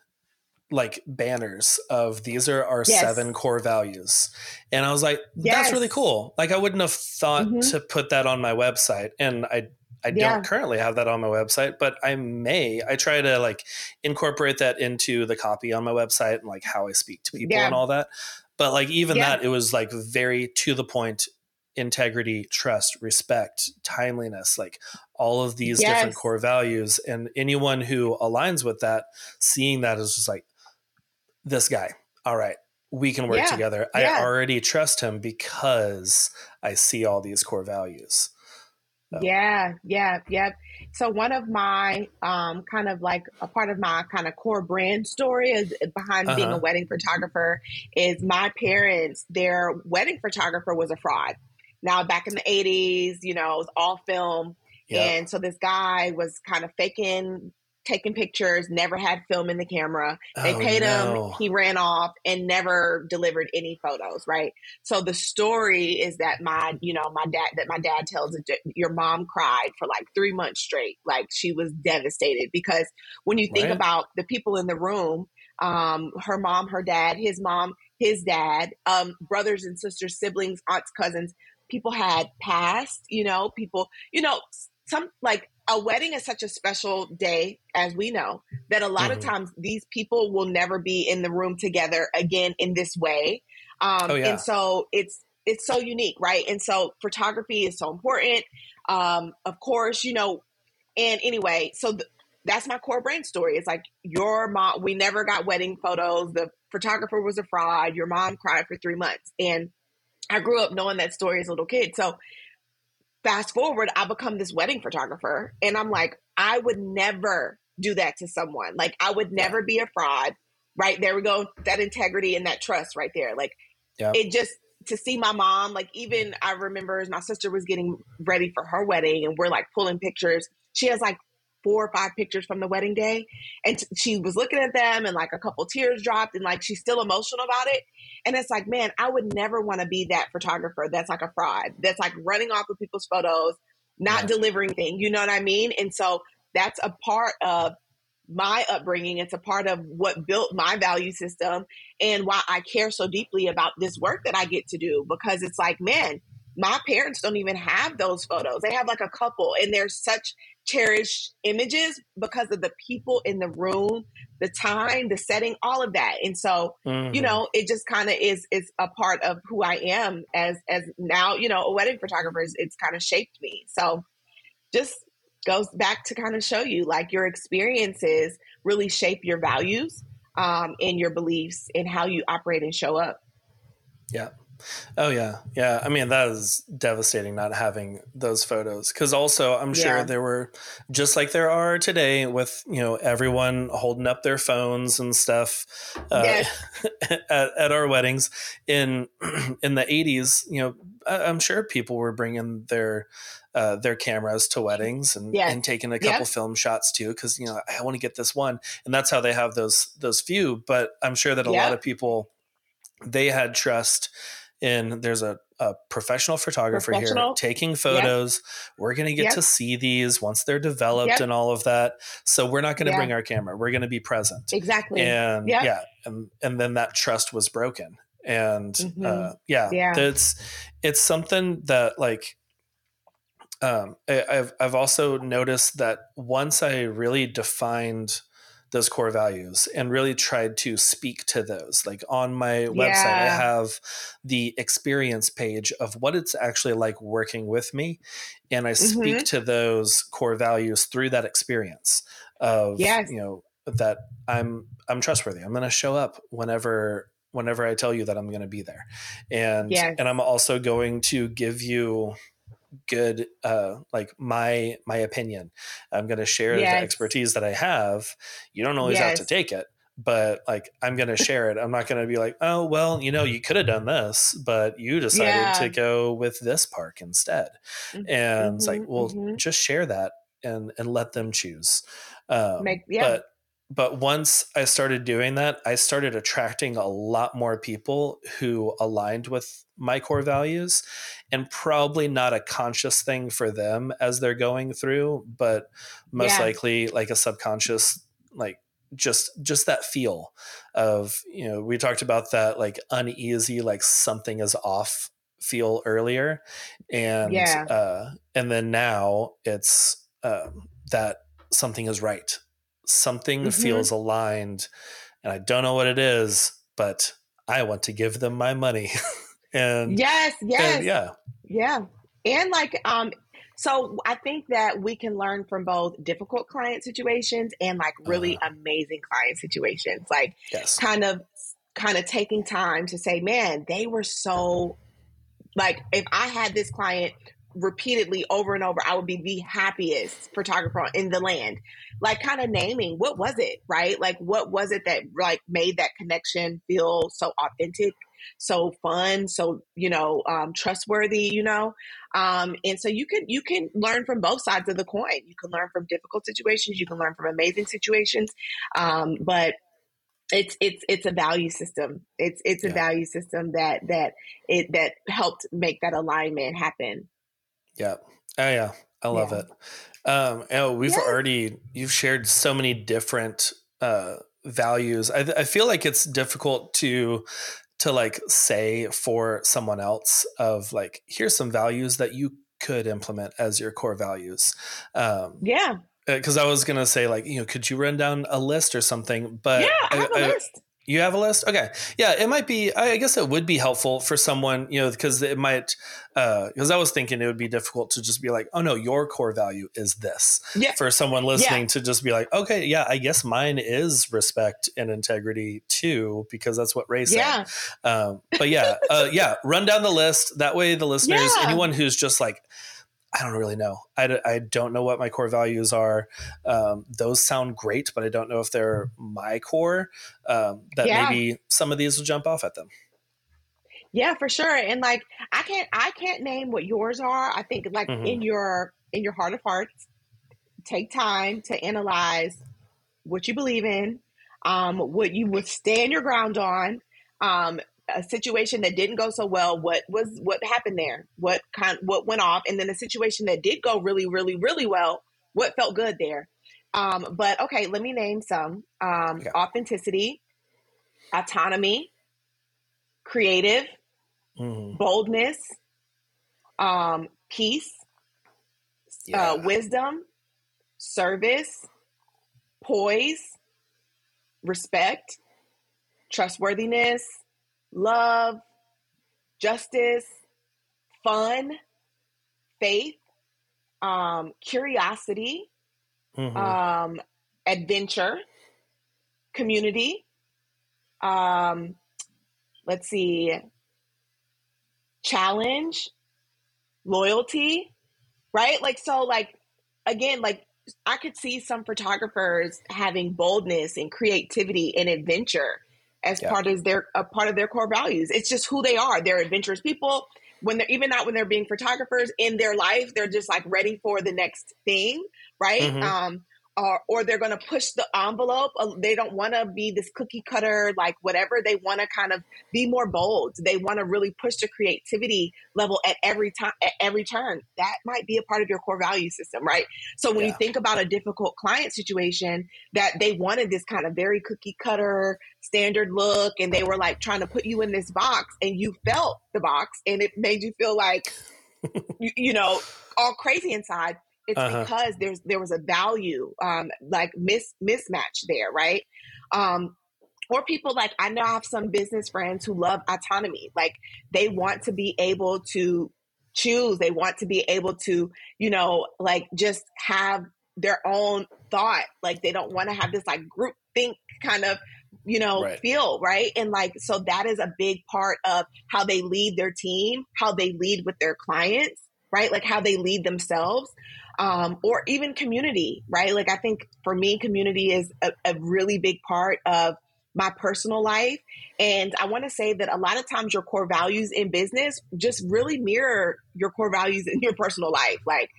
like banners of these are our yes. seven core values. And I was like, yes. that's really cool. Like I wouldn't have thought mm-hmm. to put that on my website. And I I yeah. don't currently have that on my website, but I may. I try to like incorporate that into the copy on my website and like how I speak to people yeah. and all that. But like even yeah. that, it was like very to the point integrity, trust, respect, timeliness, like all of these yes. different core values. And anyone who aligns with that, seeing that is just like, this guy. All right, we can work yeah, together. Yeah. I already trust him because I see all these core values. So. Yeah, yeah, yeah. So one of my um, kind of like a part of my kind of core brand story is behind uh-huh. being a uh-huh. wedding photographer is my parents, their wedding photographer was a fraud. Now back in the 80s, you know, it was all film. And so this guy was kind of faking taking pictures, never had film in the camera. They oh, paid no. him, he ran off and never delivered any photos, right? So the story is that my, you know, my dad, that my dad tells your mom cried for like three months straight. Like she was devastated because when you think right. about the people in the room, um, her mom, her dad, his mom, his dad, um, brothers and sisters, siblings, aunts, cousins, people had passed, you know, people, you know, some like a wedding is such a special day, as we know, that a lot mm-hmm. of times these people will never be in the room together again in this way. Um, oh, yeah. And so it's it's so unique, right? And so photography is so important. Um, of course, you know. And anyway, so th- that's my core brand story. It's like your mom. We never got wedding photos. The photographer was a fraud. Your mom cried for three months, and I grew up knowing that story as a little kid. So fast forward, I become this wedding photographer. And I'm like, I would never do that to someone. Like, I would never be a fraud. Right there we go. That integrity and that trust right there. Like, yeah. it just, to see my mom, like, even I remember my sister was getting ready for her wedding and we're like pulling pictures. She has like four or five pictures from the wedding day. And t- she was looking at them and like a couple tears dropped and like she's still emotional about it. And it's like man i would never want to be that photographer that's like a fraud that's like running off of people's photos not yeah. delivering things you know what i mean? And so that's a part of my upbringing. It's a part of what built my value system and why i care so deeply about this work that i get to do because it's like man my parents don't even have those photos. They have like a couple, and they're such cherished images because of the people in the room, the time, the setting, all of that. And so, mm-hmm. you know, it just kind of is is a part of who I am as as now, you know, a wedding photographer. It's kind of shaped me. So, just goes back to kind of show you like your experiences really shape your values um, and your beliefs and how you operate and show up. Yeah. Oh yeah, yeah. I mean that is devastating not having those photos because also I'm sure yeah. there were just like there are today with you know everyone holding up their phones and stuff uh, yes. at, at, our weddings in in the 80s. You know, I, am sure people were bringing their uh, their cameras to weddings and, yes. and taking a couple yep. film shots too because you know I want to get this one and that's how they have those those few. But I'm sure that a yep. lot of people they had trust in there's a, a professional photographer professional. here taking photos. Yep. We're going to get yep. to see these once they're developed yep. and all of that. So we're not going to bring our camera. We're going to be present. Exactly. And yeah, and and then that trust was broken. And mm-hmm. uh, yeah, yeah, it's it's something that like um, I, I've I've also noticed that once I really defined those core values and really tried to speak to those. Like on my website, I have the experience page of what it's actually like working with me. And I mm-hmm. speak to those core values through that experience of, yes. you know, that I'm, I'm trustworthy. I'm going to show up whenever, whenever I tell you that I'm going to be there. And, yes. and I'm also going to give you good uh like my my opinion i'm going to share yes. the expertise that i have you don't always yes. have to take it but like i'm going to share it i'm not going to be like oh well you know you could have done this but you decided yeah. to go with this park instead mm-hmm. and mm-hmm, it's like well mm-hmm. just share that and and let them choose um, Make, yeah. but but once I started doing that, I started attracting a lot more people who aligned with my core values and probably not a conscious thing for them as they're going through, but most yeah. likely like a subconscious, like just just that feel of you know we talked about that like uneasy like something is off feel earlier and yeah. uh and then now it's um that something is right something mm-hmm. feels aligned and I don't know what it is, but I want to give them my money. and yes, yes. And yeah. Yeah. And like um so I think that we can learn from both difficult client situations and like really uh, amazing client situations. Like yes. kind of kind of taking time to say, man, they were so like if I had this client repeatedly over and over, I would be the happiest photographer in the land. Like kind of naming what was it, right? Like what was it that like made that connection feel so authentic, so fun, so you know, um, trustworthy, you know? Um, and so you can you can learn from both sides of the coin. You can learn from difficult situations, you can learn from amazing situations. Um, but it's it's it's a value system. It's it's a value system that that it that helped make that alignment happen. Yeah. Oh yeah. I love yeah. it. Um, oh, we've yeah. already you've shared so many different uh, values. I, I feel like it's difficult to to like say for someone else of like here's some values that you could implement as your core values. Um, yeah. Because uh, I was gonna say like you know could you run down a list or something, but yeah, I have I, a list. You have a list? Okay. Yeah, it might be, I guess it would be helpful for someone, you know, because it might, because uh, I was thinking it would be difficult to just be like, oh no, your core value is this. Yeah. For someone listening yeah. to just be like, okay, yeah, I guess mine is respect and integrity too, because that's what Rhea said. Yeah. Um, but yeah, uh, yeah, run down the list. That way the listeners, yeah. anyone who's just like, I don't really know. I, I don't know what my core values are. Um, those sound great, but I don't know if they're my core. Um, that yeah. maybe some of these will jump off at them. Yeah, for sure. And like, I can't, I can't name what yours are. I think like mm-hmm. in your, in your heart of hearts, take time to analyze what you believe in, um, what you would stand your ground on, um, a situation that didn't go so well what was what happened there? What kind what went off? And then a situation that did go really really really well what felt good there? Um, but okay let me name some. Um, authenticity autonomy creative mm-hmm. boldness um, peace, uh, yeah. uh, wisdom, service, poise, respect, trustworthiness, love, justice, fun, faith, um, curiosity, mm-hmm. um, adventure, community. Um, let's see, challenge, loyalty, right? Like, so, like, again, like, I could see some photographers having boldness and creativity and adventure as yeah. part of their a part of their core values. It's just who they are. They're adventurous people. When they're even not when they're being photographers in their life, they're just like ready for the next thing, right? Mm-hmm. Um, or, or they're going to push the envelope. Uh, they don't want to be this cookie cutter, like whatever. They want to kind of be more bold. They want to really push the creativity level at every time, at every turn. That might be a part of your core value system, right? So when yeah. you think about a difficult client situation that they wanted this kind of very cookie cutter standard look and they were like trying to put you in this box and you felt the box and it made you feel like, you, you know, all crazy inside it's uh-huh. because there's there was a value um, like mis mismatch there, right? Um, or people like I know I have some business friends who love autonomy. Like they want to be able to choose. They want to be able to, you know, like just have their own thought. Like they don't want to have this like group think kind of you know right. feel right and like so that is a big part of how they lead their team how they lead with their clients right like how they lead themselves um, or even community, right? Like I think for me, community is a, a really big part of my personal life. And I want to say that a lot of times your core values in business just really mirror your core values in your personal life, like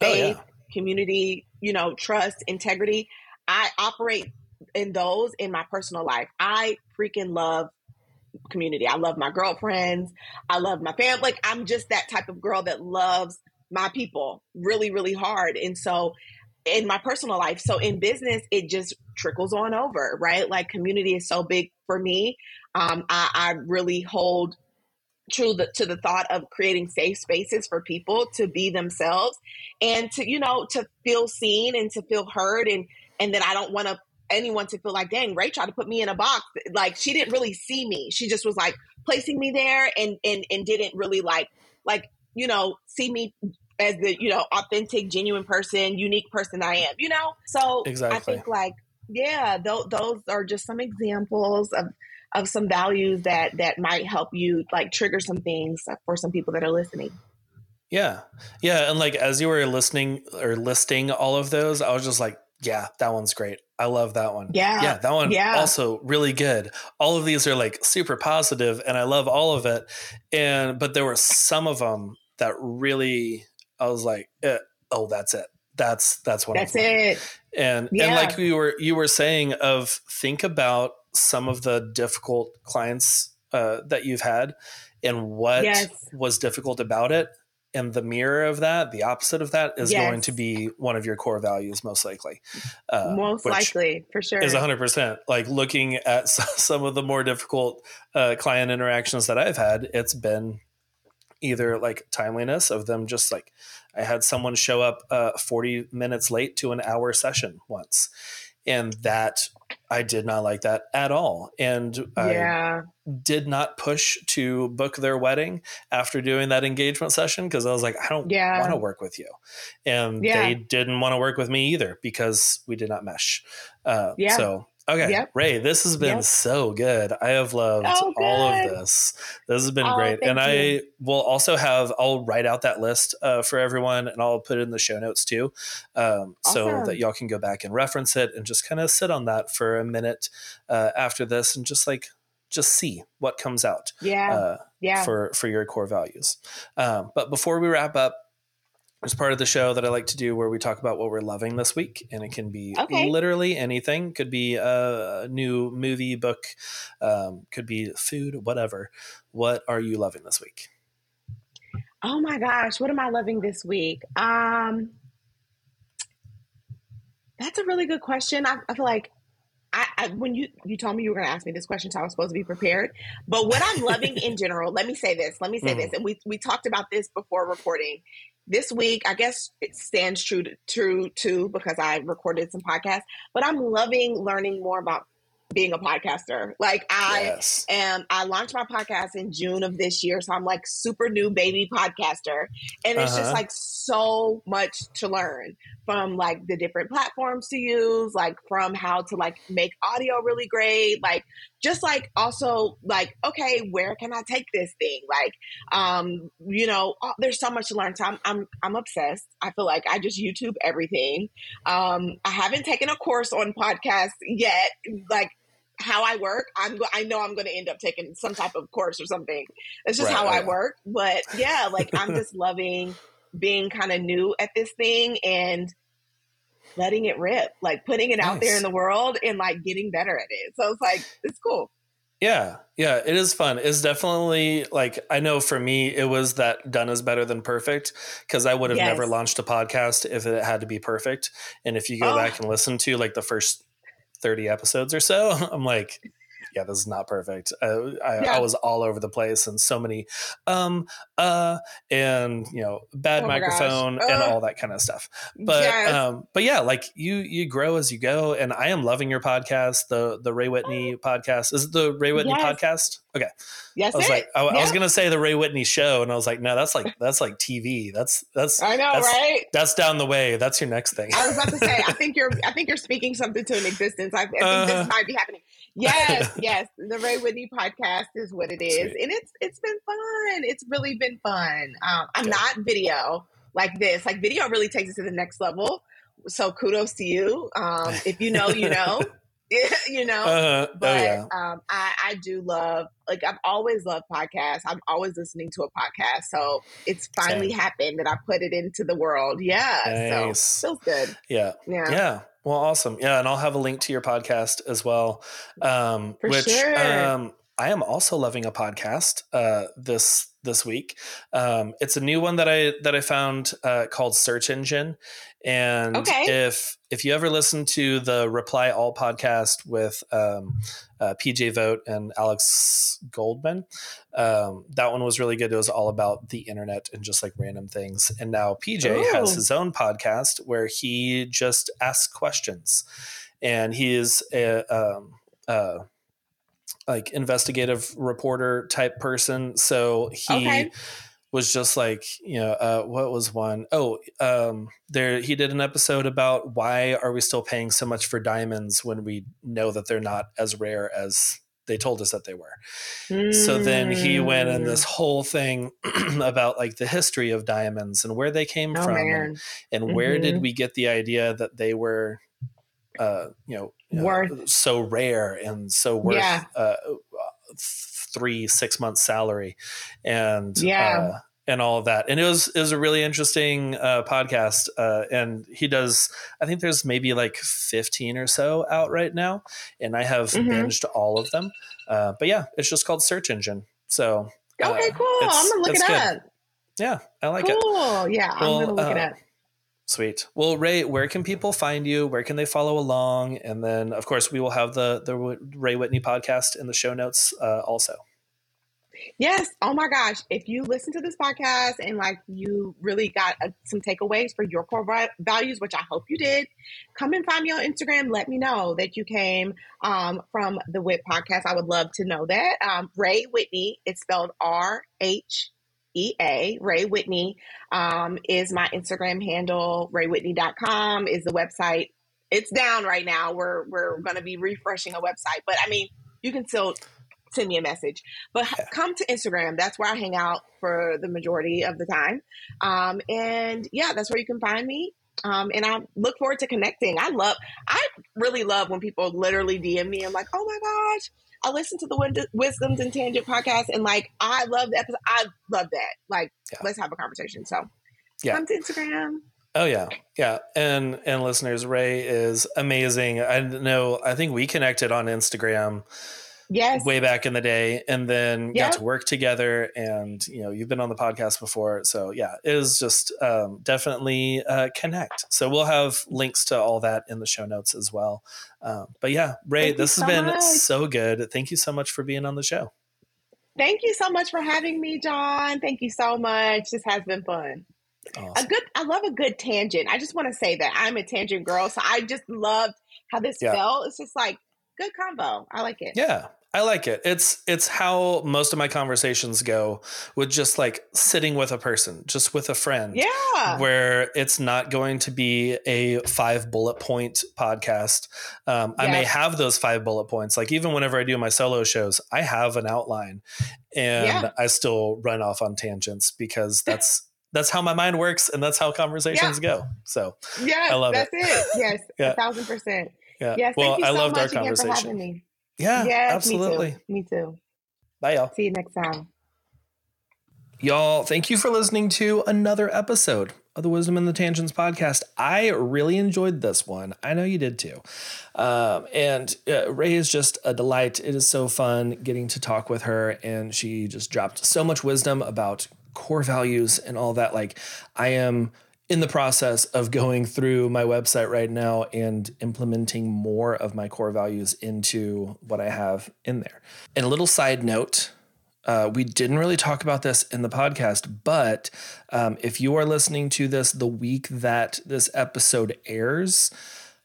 faith, oh, yeah. community, you know, trust, integrity. I operate in those in my personal life. I freaking love community. I love my girlfriends. I love my family. Like I'm just that type of girl that loves my people really, really hard. And so in my personal life, so in business, it just trickles on over, right? Like community is so big for me. Um, I, I really hold true the, to the thought of creating safe spaces for people to be themselves and to you know to feel seen and to feel heard and and that I don't want to anyone to feel like dang Rhea tried to put me in a box like she didn't really see me she just was like placing me there and and and didn't really like like you know, see me as the, you know, authentic, genuine person, unique person I am, you know? So exactly. I think like, yeah, th- those are just some examples of, of some values that, that might help you like trigger some things for some people that are listening. Yeah. Yeah. And like, as you were listening or listing all of those, I was just like, yeah, that one's great. I love that one. Yeah. Yeah. That one yeah. also really good. All of these are like super positive and I love all of it. And, but there were some of them that really I was like, eh, oh, that's it. That's that's what. That's it. And yeah. and like you were you were saying of think about some of the difficult clients uh, that you've had and what yes. was difficult about it. And the mirror of that, the opposite of that, is yes. going to be one of your core values, most likely. Uh, most likely, for sure. Is 100%. Like looking at some of the more difficult uh, client interactions that I've had, it's been either like timeliness of them just like I had someone show up uh, 40 minutes late to an hour session once. And that I did not like that at all. And yeah. I did not push to book their wedding after doing that engagement session because I was like, I don't yeah. want to work with you. And yeah. they didn't want to work with me either because we did not mesh. Uh, yeah. So Okay, yep. Rhea, this has been yep. so good. I have loved oh, all of this. This has been oh, great, and you. I will also have. I'll write out that list uh, for everyone, and I'll put it in the show notes too, um, awesome. so that y'all can go back and reference it and just kind of sit on that for a minute uh, after this, and just like just see what comes out. Yeah, uh, yeah. For for your core values. Um, but before we wrap up, there's part of the show that I like to do where we talk about what we're loving this week, and it can be okay. literally anything. Could be a new movie, book, um, could be food, whatever. What are you loving this week? Oh my gosh, what am I loving this week? Um, that's a really good question. I, I feel like I, I, when you you told me you were going to ask me this question, so I was supposed to be prepared. But what I'm loving in general, let me say this. Let me say mm-hmm. this, and we we talked about this before recording. This week, I guess it stands true to true too because I recorded some podcasts. But I'm loving learning more about being a podcaster. Like I yes. am I launched my podcast in June of this year, so I'm like super new baby podcaster. And it's uh-huh. just like so much to learn from like the different platforms to use, like from how to like make audio really great, like just like also like okay, where can I take this thing? Like um you know, oh, there's so much to learn. So I'm I'm I'm obsessed. I feel like I just YouTube everything. Um I haven't taken a course on podcasts yet. Like how I work, I'm I know I'm going to end up taking some type of course or something. It's just right, how right. I work. But yeah, like I'm just loving being kind of new at this thing and letting it rip, like putting it nice. out there in the world and like getting better at it. So it's like it's cool. Yeah, yeah, it is fun. It's definitely like I know for me, it was that done is better than perfect because I would have yes. never launched a podcast if it had to be perfect. And if you go oh. back and listen to like the first 30 episodes or so, I'm like, yeah, this is not perfect. I, I, yeah. I, was all over the place and so many, um, uh, and you know, bad oh microphone uh, and all that kind of stuff. But, yes. um, but yeah, like you, you grow as you go. And I am loving your podcast, the, the Rhea Whitney podcast. Is it the Rhea Whitney yes. podcast? Okay. Yes. I was it. like, I, yeah. I was going to say the Rhea Whitney show. And I was like, no, that's like, that's like TV. That's, that's, I know, that's, right? That's down the way. That's your next thing. I was about to say, I think you're, I think you're speaking something to an existence. I, I think uh, this might be happening. Yes. yes. The Rhea Whitney podcast is what it is. Sweet. And it's, it's been fun. It's really been fun. Um, I'm Good. not video like this. Like video really takes it to the next level. So kudos to you. Um, if you know, you know. you know. Uh, but oh, yeah. um, I, I do love, like, I've always loved podcasts. I'm always listening to a podcast. So it's finally Same. happened that I put it into the world. Yeah. Nice. So feels good. Yeah. Yeah. Yeah. Well, awesome. Yeah. And I'll have a link to your podcast as well. Um, For which, sure. um, I am also loving a podcast uh, this this week. Um, it's a new one that I that I found uh, called Search Engine, and okay. if if you ever listen to the Reply All podcast with um, uh, PJ Vogt and Alex Goldman, um, that one was really good. It was all about the internet and just like random things. And now PJ Ooh. has his own podcast where he just asks questions, and he is a, um, uh, like investigative reporter type person. So he okay. was just like, you know, uh, what was one? Oh, um, there he did an episode about why are we still paying so much for diamonds when we know that they're not as rare as they told us that they were. Mm. So then he went in this mm. whole thing about like the history of diamonds and where they came oh, from and, and mm-hmm. where did mm-hmm. we get the idea that they were uh, you know, worth. Uh, so rare and so worth yeah. uh, three six months salary, and yeah. Uh, and all of that, and it was it was a really interesting uh, podcast. Uh, and he does, I think there's maybe like 15 or so out right now, and I have mm-hmm. binged all of them. but yeah, it's just called Search Engine. So okay, cool. I'm gonna look it good. up. Yeah, I like cool. it. Cool. Yeah, well, I'm gonna look it up. Sweet. Well, Rhea, where can people find you? Where can they follow along? And then, of course, we will have the the Rhea Whitney podcast in the show notes uh, also. Yes. Oh my gosh. If you listen to this podcast and like you really got uh, some takeaways for your core values, which I hope you did, come and find me on Instagram. Let me know that you came um, from the WIT podcast. I would love to know that. Um, Rhea Whitney, it's spelled R H E-A, Rhea Whitney, um, is my Instagram handle. RheaWhitney.com is the website. It's down right now. We're, we're going to be refreshing a website, but I mean, you can still send me a message, but come to Instagram. That's where I hang out for the majority of the time. Um, and yeah, that's where you can find me. Um, and I look forward to connecting. I love, I really love when people literally DM me. I'm like, oh my gosh, I listened to the Wisdoms and Tangent podcast, and like I love that. I love that. Like, yeah. let's have a conversation. So, yeah. come to Instagram. Oh yeah, yeah, and and listeners, Rhea is amazing. I know. I think we connected on Instagram yes. way back in the day, and then yep. got to work together. And you know, you've been on the podcast before, so yeah, it is just um, definitely uh, connect. So we'll have links to all that in the show notes as well. Um, but yeah, Rhea, Thank this has so been much. so good. Thank you so much for being on the show. Thank you so much for having me, John. Thank you so much. This has been fun. Awesome. A good, I love a good tangent. I just want to say that I'm a tangent girl, so I just loved how this yeah. felt. It's just like good combo. I like it. Yeah, I like it. It's it's how most of my conversations go with just like sitting with a person, just with a friend. Yeah. Where it's not going to be a five bullet point podcast. Um, yes. I may have those five bullet points. Like even whenever I do my solo shows, I have an outline and yeah. I still run off on tangents because that's that's how my mind works and that's how conversations yeah. go. So yeah, I love that's it. it. Yes, yeah. a thousand percent. Yeah. Yes, well, I so loved our conversation. Yeah, yes, absolutely. Me too. me too. Bye, y'all. See you next time. Y'all, thank you for listening to another episode of the Wisdom in the Tangents podcast. I really enjoyed this one. I know you did too. Um, and uh, Rhea is just a delight. It is so fun getting to talk with her, and she just dropped so much wisdom about core values and all that. Like, I am in the process of going through my website right now and implementing more of my core values into what I have in there. And a little side note uh, we didn't really talk about this in the podcast, but um, if you are listening to this the week that this episode airs,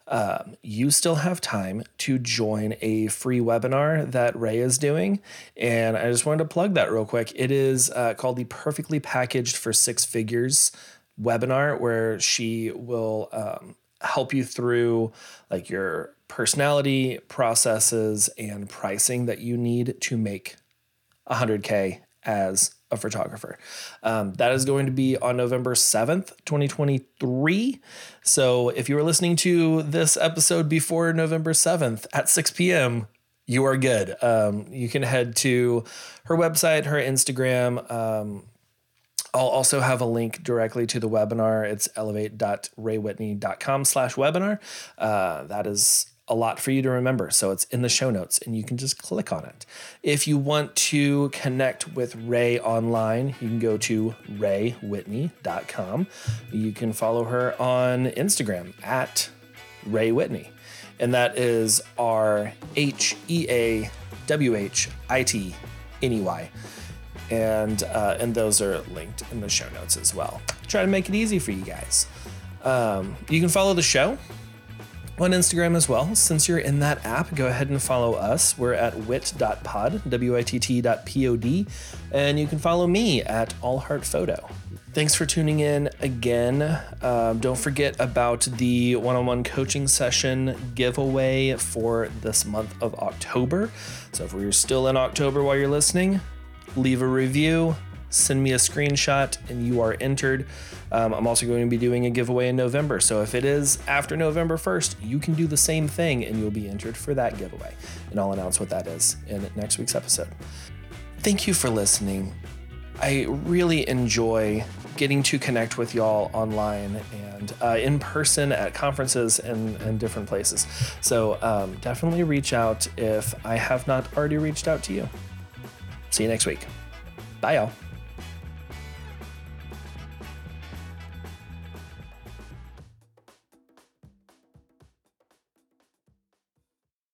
um, you still have time to join a free webinar that Rhea is doing. And I just wanted to plug that real quick. It is uh, called the Perfectly Packaged for Six Figures webinar where she will um, help you through like your personality processes and pricing that you need to make 100k as a photographer. Um, that is going to be on November 7th, 2023. So if you were listening to this episode before November 7th at 6 p.m., you are good. Um, you can head to her website, her Instagram, um, I'll also have a link directly to the webinar. It's elevate.rheawhitney.com slash webinar. Uh, that is a lot for you to remember. So it's in the show notes and you can just click on it. If you want to connect with Rhea online, you can go to rheawhitney.com. You can follow her on Instagram at Rhea Whitney. And that is R H E A W H I T N E Y and uh, and those are linked in the show notes as well. Try to make it easy for you guys. Um, you can follow the show on Instagram as well. Since you're in that app, go ahead and follow us. We're at witt.pod, W-I-T-T.pod, and you can follow me at allheartphoto. Thanks for tuning in again. Um, don't forget about the one on one coaching session giveaway for this month of October. So if we're still in October while you're listening, leave a review, send me a screenshot, and you are entered. Um, I'm also going to be doing a giveaway in November. So if it is after November 1st, you can do the same thing and you'll be entered for that giveaway. And I'll announce what that is in next week's episode. Thank you for listening. I really enjoy getting to connect with y'all online and uh, in person at conferences and, and different places. So um, definitely reach out if I have not already reached out to you. See you next week. Bye, y'all.